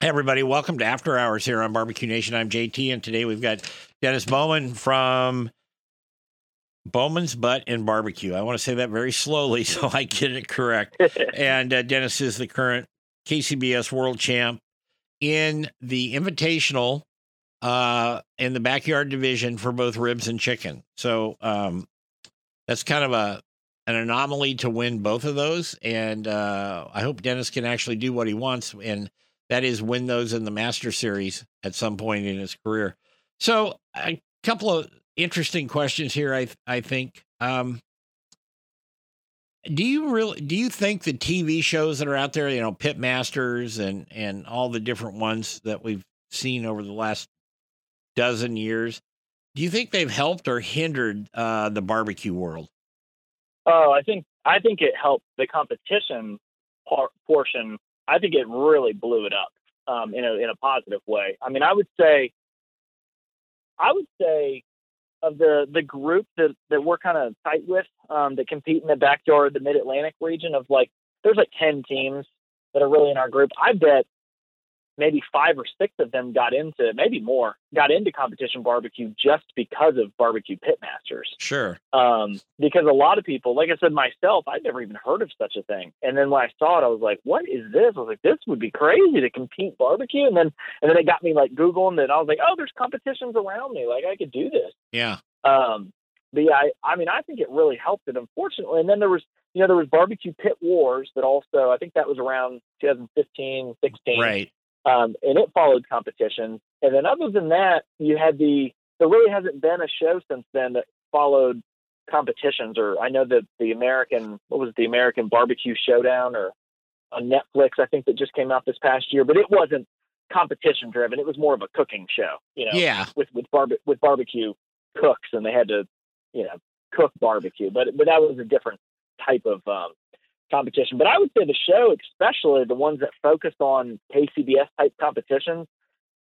Hey, everybody, welcome to After Hours here on Barbecue Nation. I'm JT, and today we've got Dennis Bowman from Bowman's Butt and Barbecue. I want to say that very slowly so I get it correct. and uh, Dennis is the current KCBS world champ in the Invitational uh, in the backyard division for both ribs and chicken. So um, that's kind of a an anomaly to win both of those. And uh, I hope Dennis can actually do what he wants and that is win those in the Master Series at some point in his career. So a couple of interesting questions here. I I think. Um, do you really do you think the TV shows that are out there, you know, Pit Masters and and all the different ones that we've seen over the last dozen years, do you think they've helped or hindered uh, the barbecue world? Oh, I think I think it helped the competition par- portion I think it really blew it up um, in a in a positive way. I mean, I would say, I would say, of the the group that that we're kind of tight with um, that compete in the backyard, the Mid Atlantic region of like, there's like ten teams that are really in our group. I bet maybe five or six of them got into maybe more got into competition barbecue just because of barbecue pitmasters. Sure. Um, because a lot of people like i said myself i'd never even heard of such a thing. And then when i saw it i was like what is this? I was like this would be crazy to compete barbecue. And then and then it got me like googling and i was like oh there's competitions around me. Like i could do this. Yeah. Um but yeah I, I mean i think it really helped it unfortunately. And then there was you know there was barbecue pit wars that also i think that was around 2015 16 right um, and it followed competition. And then other than that, you had the there really hasn't been a show since then that followed competitions. Or I know that the American what was it, the American Barbecue Showdown or on Netflix I think that just came out this past year, but it wasn't competition driven. It was more of a cooking show. You know, yeah, with with barbe- with barbecue cooks, and they had to you know cook barbecue, but but that was a different type of um, competition. But I would say the show, especially the ones that focused on KCBS type competitions,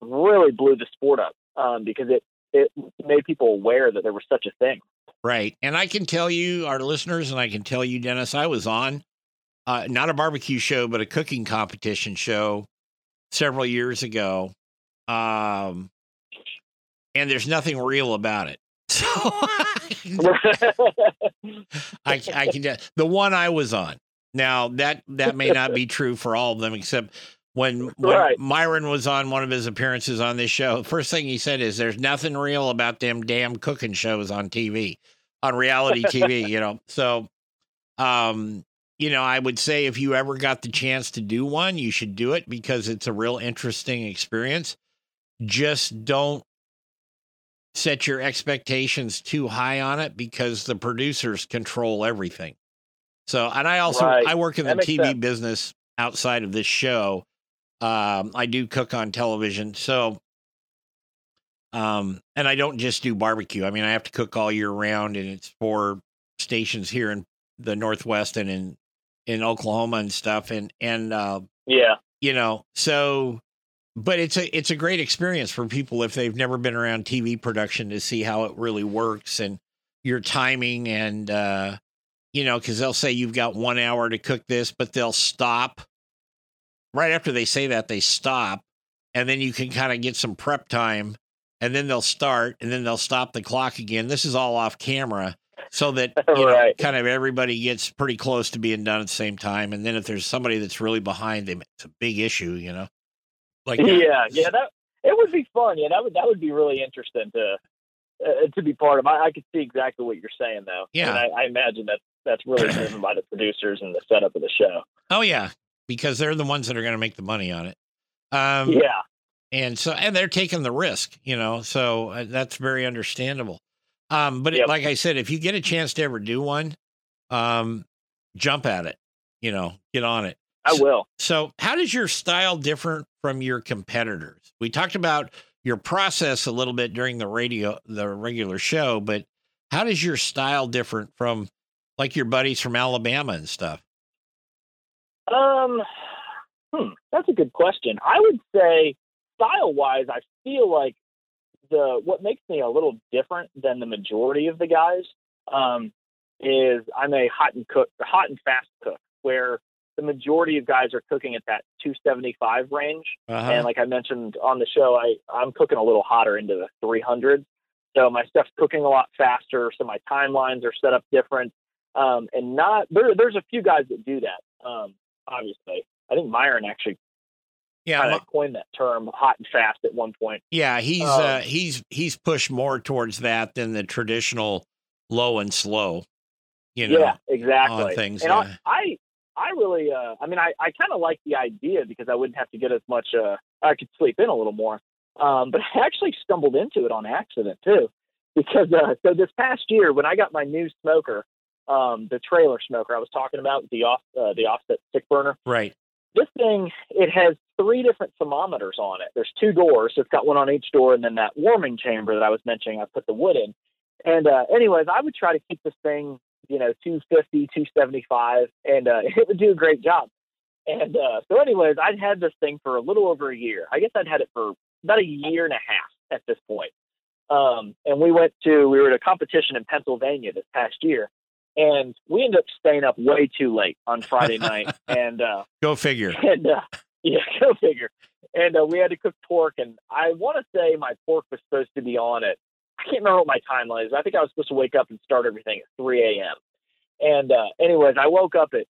really blew the sport up um, because it it made people aware that there was such a thing. Right, and I can tell you, our listeners, and I can tell you, Dennis, I was on uh, not a barbecue show, but a cooking competition show several years ago. Um, and there's nothing real about it. So I, I can the one I was on. Now that that may not be true for all of them, except when, when Right. Myron was on one of his appearances on this show. First thing he said is, "There's nothing real about them damn cooking shows on TV, on reality TV." you know, so um, you know, I would say if you ever got the chance to do one, you should do it because it's a real interesting experience. Just don't set your expectations too high on it because the producers control everything. So, and I also Right. I work in the That makes TV sense. business outside of this show. Um, I do cook on television, so um, and I don't just do barbecue. I mean, I have to cook all year round, and it's for stations here in the Northwest and in in Oklahoma and stuff. And and uh, yeah, you know, so but it's a it's a great experience for people if they've never been around TV production to see how it really works and your timing and uh you know because they'll say you've got one hour to cook this but they'll stop right after they say that they stop and then you can kind of get some prep time and then they'll start and then they'll stop the clock again this is all off camera so that you know kind of everybody gets pretty close to being done at the same time and then if there's somebody that's really behind them it's a big issue you know like that. yeah, yeah. That it would be fun. Yeah, that would that would be really interesting to uh, to be part of. I, I could see exactly what you're saying though. Yeah. and I, I imagine that that's really driven by the producers and the setup of the show. Oh yeah, because they're the ones that are going to make the money on it. Um, yeah, and so and they're taking the risk, you know. So uh, that's very understandable. Um, but it, like I said, if you get a chance to ever do one, um, jump at it. You know, get on it. I will. So, how does your style differ from your competitors? We talked about your process a little bit during the radio, the regular show, but how does your style different from like your buddies from Alabama and stuff? Um, hmm, that's a good question. I would say style wise, I feel like the what makes me a little different than the majority of the guys um, is I'm a hot and cook, hot and fast cook, where the majority of guys are cooking at that 275 range. Uh-huh. And like I mentioned on the show, I I'm cooking a little hotter into the 300s. So my stuff's cooking a lot faster. So my timelines are set up different. Um, and not there. There's a few guys that do that. Um, obviously, I think Myron actually yeah, kind of coined that term "hot and fast" at one point. yeah, he's Um, uh, he's he's pushed more towards that than the traditional low and slow. You know, yeah, exactly. things, and yeah. I, I, I really, uh, I mean, I, I kind of like the idea because I wouldn't have to get as much. Uh, I could sleep in a little more. Um, but I actually stumbled into it on accident too, because uh, so this past year when I got my new smoker, um, the trailer smoker I was talking about, the off, uh, the offset stick burner. right. this thing it has three different thermometers on it. There's two doors so it's got one on each door and then that warming chamber that i was mentioning i put the wood in. And uh anyways i would try to keep this thing you know 250 275 and uh it would do a great job. And uh so anyways i'd had this thing for a little over a year. I guess i'd had it for about a year and a half at this point. Um and we went to we were at a competition in pennsylvania this past year and we ended up staying up way too late on friday night and uh Go figure. and uh, yeah, go figure. And uh, we had to cook pork, and I want to say my pork was supposed to be on at I can't remember what my timeline is. I think I was supposed to wake up and start everything at 3 a.m. And uh, anyways, I woke up at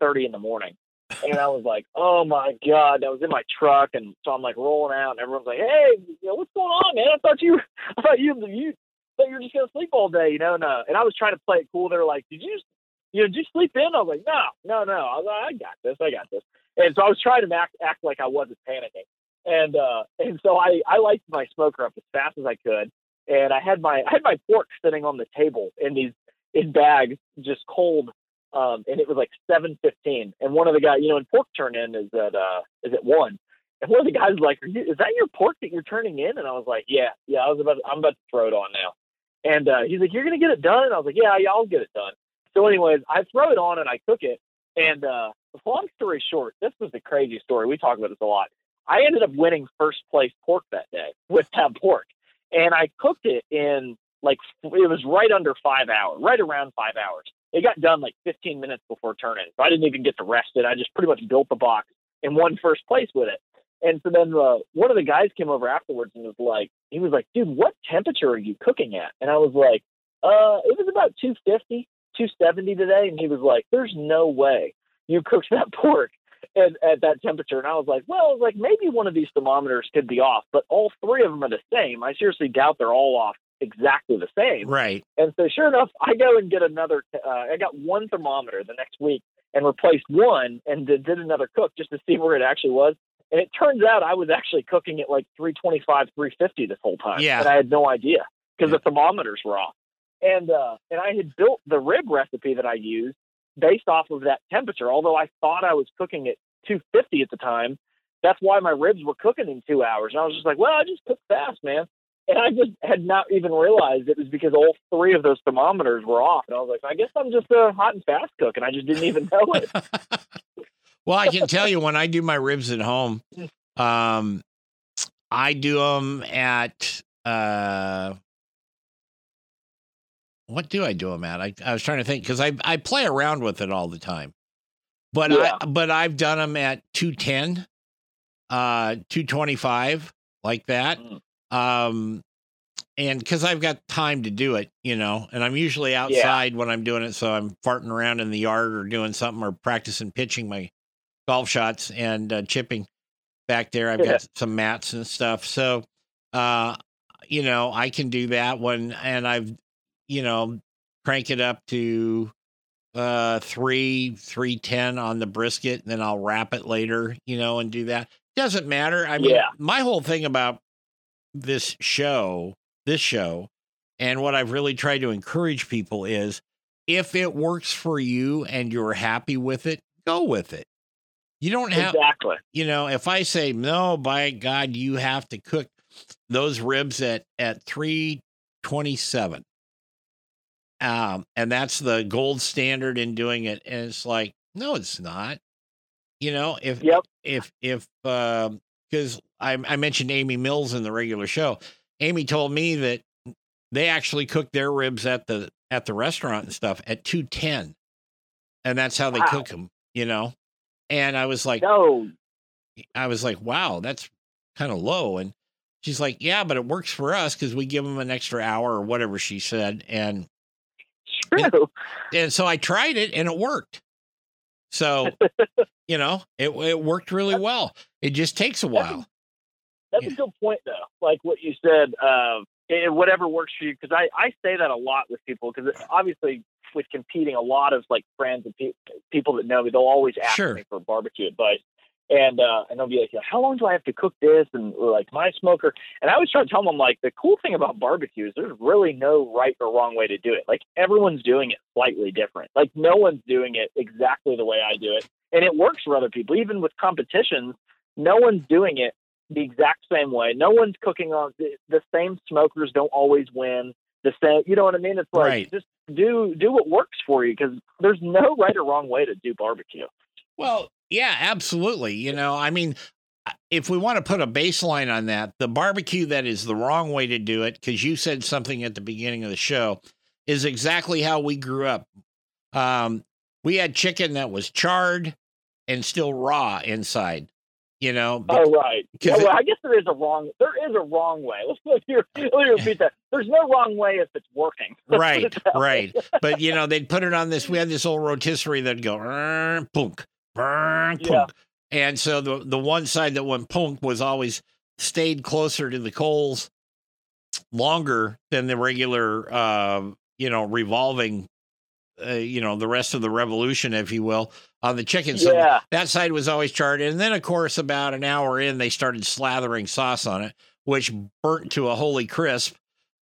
6:30 in the morning, and I was like, "Oh my god!" I was in my truck, and so I'm like rolling out, and everyone's like, "Hey, you know, what's going on, man? I thought you, I thought you, you, thought you were just gonna sleep all day, you know?" Uh, and I was trying to play it cool. They're like, "Did you, you know, did you sleep in?" I was like, "No, no, no. I, was like, I got this. I got this." And so I was trying to act, act like I wasn't panicking. And uh, and so I, I lighted my smoker up as fast as I could. And I had my I had my pork sitting on the table in these in bags, just cold. Um, and it was like seven fifteen. And one of the guys, you know, and pork turn in is at uh is at one. And one of the guys was like, you, "Is that your pork that you're turning in?" And I was like, "Yeah, yeah." I was about I'm about to throw it on now. And uh, he's like, "You're gonna get it done?" And I was like, "Yeah, yeah, I'll get it done." So, anyways, I throw it on and I cook it. And uh, long story short, this was the crazy story. We talk about this a lot. I ended up winning first place pork that day with that pork, and I cooked it in like it was right under five hours, right around five hours. It got done like 15 minutes before turn in, so I didn't even get to rest it. I just pretty much built the box and won first place with it. And so then uh, one of the guys came over afterwards and was like, he was like, dude, what temperature are you cooking at? And I was like, uh, it was about 250, 270 today. And he was like, there's no way you cooked that pork at, at that temperature. And I was like, well, I was like maybe one of these thermometers could be off, but all three of them are the same. I seriously doubt they're all off exactly the same. Right. And so, sure enough, I go and get another. Uh, I got one thermometer the next week and replaced one and did, did another cook just to see where it actually was. And it turns out I was actually cooking at like 325, 350 this whole time. Yeah. And I had no idea because Yeah. the thermometers were off. And uh, and I had built the rib recipe that I used based off of that temperature. Although I thought I was cooking at 250 at the time, that's why my ribs were cooking in two hours. And I was just like, well, I just cook fast, man. And I just had not even realized it was because all three of those thermometers were off. And I was like, I guess I'm just a hot and fast cook, and I just didn't even know it. well, I can tell you when I do my ribs at home, um, I do them at uh, what do I do them at? I, I was trying to think because I I play around with it all the time, but Yeah. I but I've done them at two ten, uh, two twenty five like that. Mm. Um, and because I've got time to do it, you know, and I'm usually outside when I'm doing it, so I'm farting around in the yard or doing something or practicing pitching my golf shots and uh, chipping back there. I've Yeah. got some mats and stuff, so uh, you know, I can do that one, and I've, you know, crank it up to uh three three ten on the brisket and then i'll wrap it later you know and do that doesn't matter i mean Yeah. my whole thing about this show this show and what i've really tried to encourage people is if it works for you and you're happy with it go with it you don't have exactly. you know, if I say no, by God, you have to cook those ribs at at three twenty seven, um, and that's the gold standard in doing it. And it's like, no, it's not. You know, if Yep. if if because I I mentioned Amy Mills in the regular show, Amy told me that they actually cook their ribs at the at the restaurant and stuff at two ten, and that's how they Wow. cook them. You know, and I was like, No, I was like, wow, that's kind of low. And she's like, yeah, but it works for us because we give them an extra hour or whatever she said. And true. and so I tried it and it worked. So, you know, it it worked really well. It just takes a while. That's Yeah. a good point, though. Like what you said, uh, it, whatever works for you. Because I, I say that a lot with people. Because obviously, with competing, a lot of like friends and pe- people that know me, they'll always ask Sure. me for barbecue advice. And uh, and they'll be like, "How long do I have to cook this?" And like my smoker. And I always try to tell them, like, the cool thing about barbecue is there's really no right or wrong way to do it. Like everyone's doing it slightly different. Like no one's doing it exactly the way I do it, and it works for other people. Even with competitions, no one's doing it the exact same way. No one's cooking on the, the same smokers. Don't always win the same. You know what I mean? It's like Right. just do do what works for you because there's no right or wrong way to do barbecue. Well, yeah, absolutely. You know, I mean, if we want to put a baseline on that, the barbecue that is the wrong way to do it, because you said something at the beginning of the show, is exactly how we grew up. Um, we had chicken that was charred and still raw inside. You know, bec- Oh right. Yeah, 'cause well, I guess there is a wrong. There is a wrong way. Let's let me, let me repeat that. There's no wrong way if it's working. Right, it that way. right. But you know, they'd put it on this. We had this old rotisserie that'd go "Rrr, punk, punk, Yeah. and so the the one side that went punk was always stayed closer to the coals longer than the regular, uh, you know, revolving. Uh, you know, the rest of the revolution, if you will, on the chicken. So Yeah. that side was always charred. And then, of course, about an hour in, they started slathering sauce on it, which burnt to a holy crisp,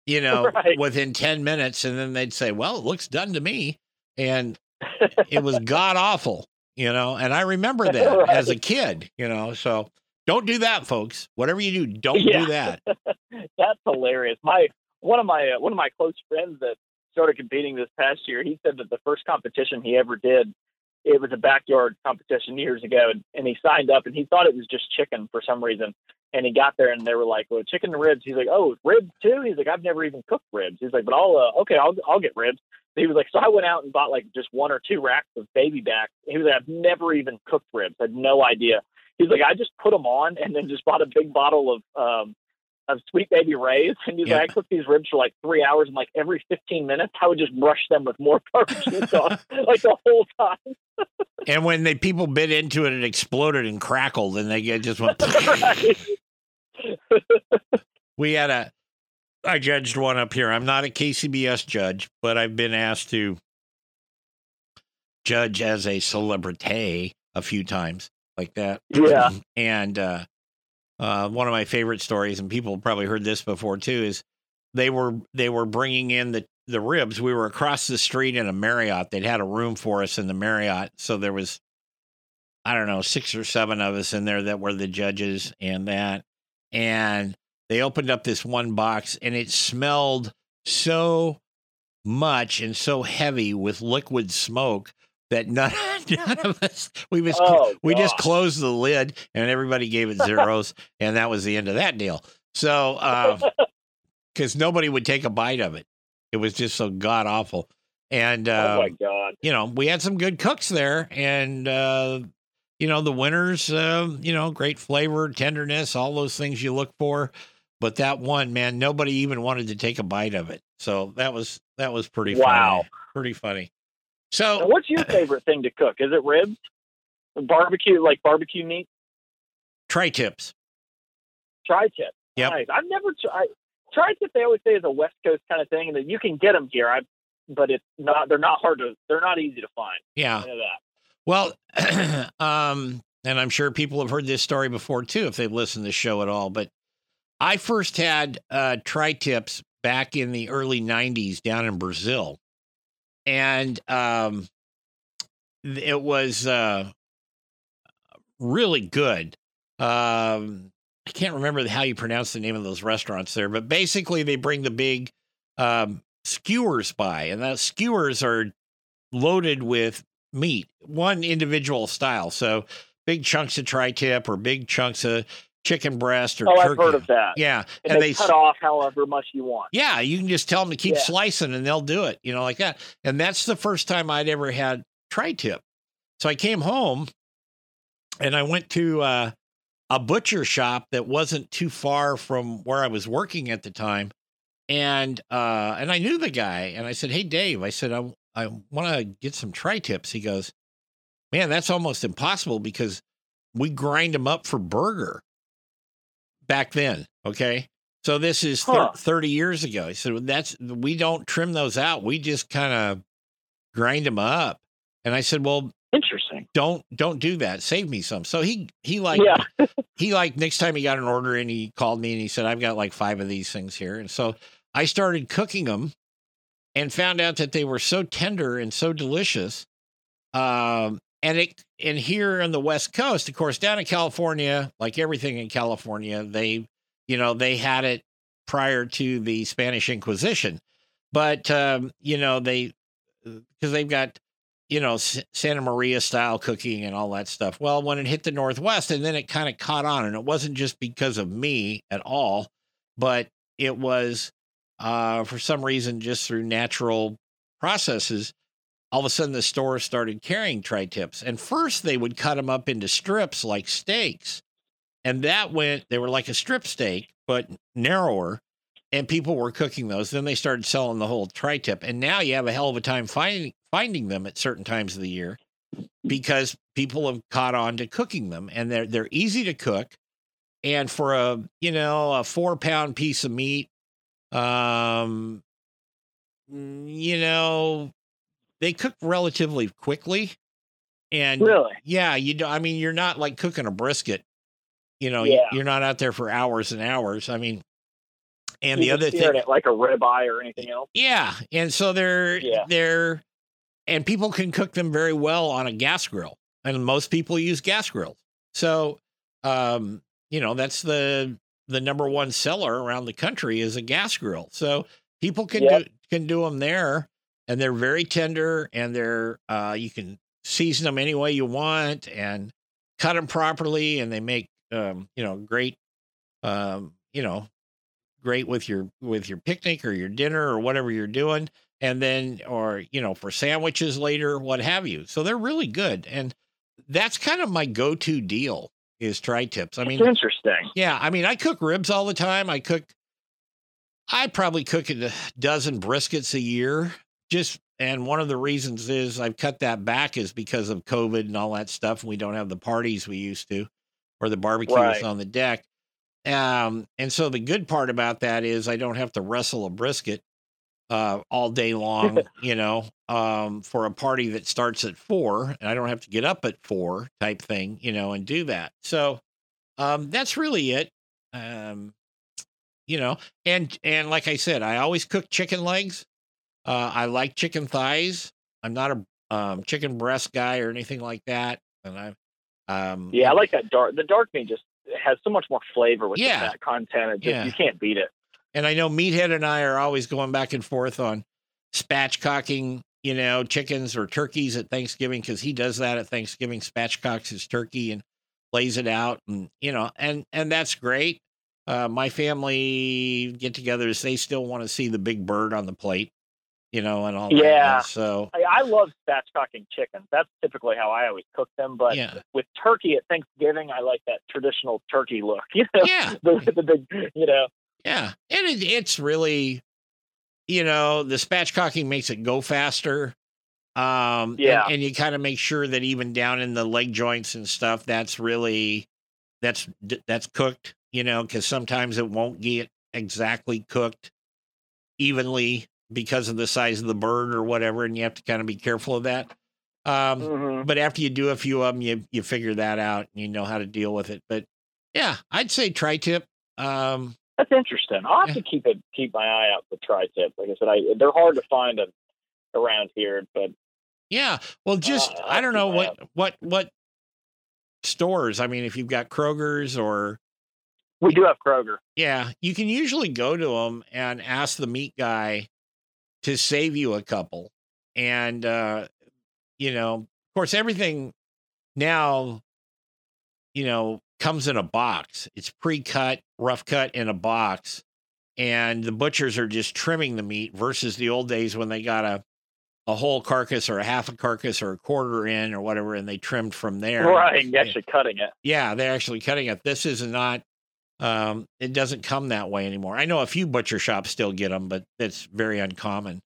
you know, Right. within 10 minutes. And then they'd say, well, it looks done to me. And it was god awful, you know. And I remember that Right. as a kid, you know. So don't do that, folks. Whatever you do, don't Yeah. do that. That's hilarious. My one of my uh, one of my close friends that started competing this past year. He said that the first competition he ever did, it was a backyard competition years ago, and, and he signed up and he thought it was just chicken for some reason. And he got there and they were like, "Well, chicken and ribs." He's like, "Oh, ribs too." He's like, "I've never even cooked ribs." He's like, "But I'll uh, okay, I'll I'll get ribs." He was like, "So I went out and bought like just one or two racks of baby back." He was like, "I've never even cooked ribs. I had no idea." He's like, "I just put them on and then just bought a big bottle of um of Sweet Baby Ray's." And he's Yeah. like, "I cooked these ribs for like three hours, and like every fifteen minutes, I would just brush them with more barbecue sauce, like the whole time." And when they people bit into it, it exploded and crackled, and they get- just went. We had a I judged one up here. I'm not a KCBS judge, but I've been asked to judge as a celebrity a few times like that. Yeah. and uh uh one of my favorite stories and people probably heard this before too is they were they were bringing in the the ribs. We were across the street in a Marriott. They'd had a room for us in the Marriott, so there was I don't know, six or seven of us in there that were the judges and that. And they opened up this one box and it smelled so much and so heavy with liquid smoke that none, none of us we was Oh, we just closed the lid and everybody gave it zeros and that was the end of that deal. So because nobody would take a bite of it. It was just so god awful. And uh, oh my god. you know, we had some good cooks there, and uh, you know, the winners, uh, you know, great flavor, tenderness, all those things you look for. But that one, man, nobody even wanted to take a bite of it. So that was that was pretty Wow. funny. Pretty funny. Now, So what's your favorite thing to cook? Is it ribs? Barbecue, like barbecue meat? tri tips. Tri-tip. Yeah. Nice. I've never tried. Tri-tip, they always say is a West Coast kind of thing, and that you can get them here. I but it's not. They're not hard to. They're not easy to find. Yeah. That. Well, um, and I'm sure people have heard this story before too, if they've listened to the show at all. But I first had uh, tri tips back in the early 90s down in Brazil. And um, it was uh, really good. Um, I can't remember how you pronounce the name of those restaurants there, but basically they bring the big um, skewers by, and those skewers are loaded with meat, one individual style. So big chunks of tri-tip or big chunks of chicken breast or Oh, turkey. I've heard of that. Yeah, And, they, cut off however much you want. yeah, you can just tell them to keep Yeah. slicing and they'll do it, you know, like that. And that's the first time I'd ever had tri tip. So I came home and I went to uh, a butcher shop that wasn't too far from where I was working at the time. And uh, and I knew the guy and I said, Hey Dave, I said, I, I want to get some tri tips. He goes, Man, that's almost impossible because we grind them up for burger back then. Okay. So this is thir- Huh. 30 years ago. He said, that's, we don't trim those out. We just kind of grind them up. And I said, well, Interesting. don't, don't do that. Save me some. So he, he like, yeah. he like next time he got an order and he called me and he said, I've got like five of these things here. And so I started cooking them and found out that they were so tender and so delicious. Um, and it, and here on the West Coast, of course, down in California, like everything in California, they, you know, they had it prior to the Spanish Inquisition, but, um, you know, they, because they've got, you know, S- Santa Maria style cooking and all that stuff. Well, when it hit the Northwest, and then it kind of caught on, and it wasn't just because of me at all, but it was uh, for some reason just through natural processes. All of a sudden, the stores started carrying tri tips, and first they would cut them up into strips like steaks, and that went. They were like a strip steak, but narrower, and people were cooking those. Then they started selling the whole tri tip, and now you have a hell of a time finding finding them at certain times of the year because people have caught on to cooking them, and they're they're easy to cook. And for a you know a four pound piece of meat, um, you know, they cook relatively quickly, and Really? yeah, you do. I mean, you're not like cooking a brisket. You know, Yeah. you, are not out there for hours and hours. I mean, and You the other thing, like a ribeye or anything else. yeah, and so they're Yeah. they're and people can cook them very well on a gas grill, and most people use gas grills. So, um, you know, that's the the number one seller around the country is a gas grill. So people can Yep. do can do them there, and they're very tender, and they're uh, you can season them any way you want, and cut them properly, and they make um, you know great, um, you know, great with your with your picnic or your dinner or whatever you're doing and then or you know for sandwiches later what have you. So they're really good and that's kind of my go-to deal is tri-tips. I mean it's interesting. yeah i mean i cook ribs all the time. I cook i probably cook a dozen briskets a year just and one of the reasons is i've cut that back is because of covid and all that stuff and we don't have the parties we used to or the barbecues Right. on the deck um, and so the good part about that is I don't have to wrestle a brisket uh, all day long, you know, um, for a party that starts at four, and I don't have to get up at four type thing, you know, and do that. So um, that's really it. Um, you know, and and like I said, I always cook chicken legs. Uh, I like chicken thighs. I'm not a um, chicken breast guy or anything like that, and I. Um, Yeah, I like that dark. The dark meat just has so much more flavor with Yeah. the fat content. It just, Yeah. You can't beat it. And I know Meathead and I are always going back and forth on spatchcocking, you know, chickens or turkeys at Thanksgiving because he does that at Thanksgiving, spatchcocks his turkey and lays it out, and you know, and and that's great. Uh, my family get-togethers; they still want to see the big bird on the plate, you know, and all that. Yeah. So I, I love spatchcocking chickens. That's typically how I always cook them. But yeah, with turkey at Thanksgiving, I like that traditional turkey look. You know, yeah, the, the big, you know, Yeah, and it, it's really, you know, the spatchcocking makes it go faster. Um, Yeah. and, you kind of make sure that even down in the leg joints and stuff, that's really that's that's cooked. You know, because sometimes it won't get exactly cooked evenly. Because of the size of the bird or whatever, and you have to kind of be careful of that. Um, Mhm. but after you do a few of them, you you figure that out and you know how to deal with it. But yeah, I'd say tri-tip. Um, That's interesting. I'll have Yeah. to keep it keep my eye out for tri-tip. Like I said, I they're hard to find a, around here, but yeah, well, just Uh, I don't know what what what stores. I mean, if you've got Kroger's or we do have Kroger. yeah, you can usually go to them and ask the meat guy to save you a couple. And uh, you know, of course, everything now, you know, comes in a box. It's pre-cut, rough cut in a box, and the butchers are just trimming the meat versus the old days when they got a a whole carcass or a half a carcass or a quarter in or whatever, and they trimmed from there. Right, actually cutting it. Yeah, they're actually cutting it. This is not. Um, it doesn't come that way anymore. I know a few butcher shops still get them, but it's very uncommon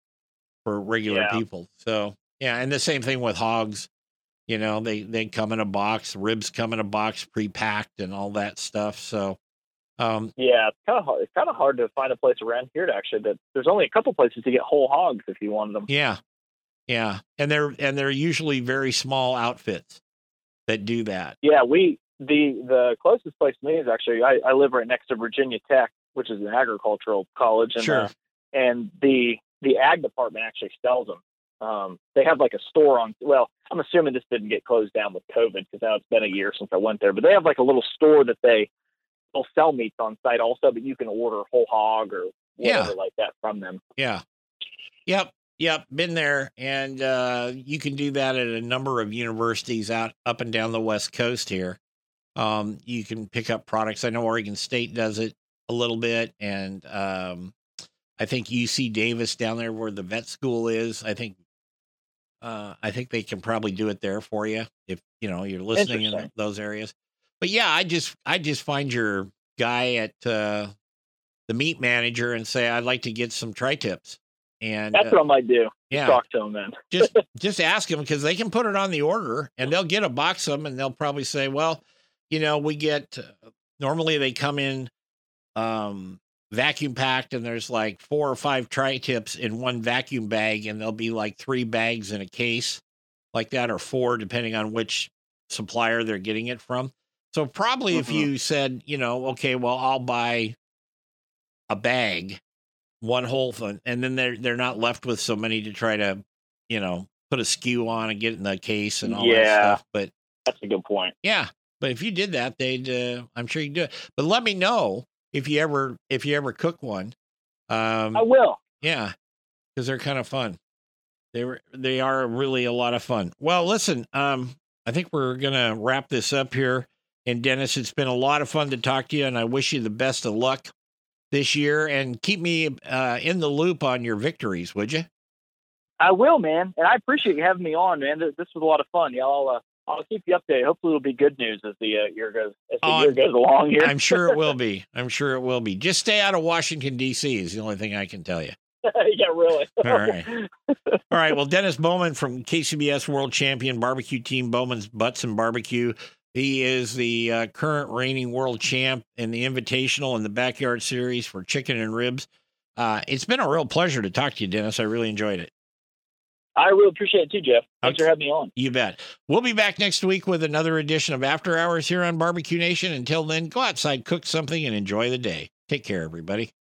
for regular Yeah. people. So yeah, and the same thing with hogs. You know, they they come in a box. Ribs come in a box, pre-packed, and all that stuff. So, um, Yeah, it's kind of hard. It's kind of hard to find a place around here to actually. That there's only a couple places to get whole hogs if you wanted them. yeah, yeah, and they're and they're usually very small outfits that do that. Yeah, we the the closest place to me is actually I, I live right next to Virginia Tech, which is an agricultural college, and Sure. uh, and the the ag department actually sells them. Um, they have like a store on. Well, I'm assuming this didn't get closed down with COVID because now it's been a year since I went there. But they have like a little store that they will sell meats on site also, but you can order whole hog or Yeah. whatever like that from them. Yeah. Yep. Yep. Been there. And uh, you can do that at a number of universities out up and down the West Coast here. Um, you can pick up products. I know Oregon State does it a little bit. And um, I think UC Davis down there where the vet school is, I think. Uh, I think they can probably do it there for you if you know you're listening in those areas. But yeah, I just I just find your guy at uh, the meat manager and say I'd like to get some tri tips. And That's uh, what I might do. yeah, Talk to them then. just just ask them because they can put it on the order and they'll get a box of them and they'll probably say, well, you know, we get uh, normally they come in um vacuum packed and there's like four or five tri tips in one vacuum bag and there'll be like three bags in a case like that or four depending on which supplier they're getting it from. So probably if Mhm. you said, you know, okay, well, I'll buy a bag, one whole thing, and then they're they're not left with so many to try to, you know, put a SKU on and get it in the case and all that stuff. But That's a good point. yeah, but if you did that, they'd uh, I'm sure you do it. But let me know if you ever if you ever cook one. Um, I will. yeah, because they're kind of fun. They were they are really a lot of fun. Well, listen, um, I think we're gonna wrap this up here. And Dennis, it's been a lot of fun to talk to you, and I wish you the best of luck this year. And keep me uh, in the loop on your victories, would you? I will, man, and I appreciate you having me on, man. This, was a lot of fun. Yeah, I'll uh, I'll keep you updated. Hopefully, it'll be good news as the uh, year goes as the Oh, year goes along here. I'm sure it will be. I'm sure it will be. Just stay out of Washington D.C. is the only thing I can tell you. yeah, really. All right. All right. Well, Dennis Bowman from KCBS World Champion Barbecue Team Bowman's Butts and Barbecue. He is the uh, current reigning world champ in the Invitational and the Backyard Series for chicken and ribs. Uh, it's been a real pleasure to talk to you, Dennis. I really enjoyed it. I really appreciate it too, Jeff. Thanks Okay. for having me on. You bet. We'll be back next week with another edition of After Hours here on Barbecue Nation. Until then, go outside, cook something, and enjoy the day. Take care, everybody.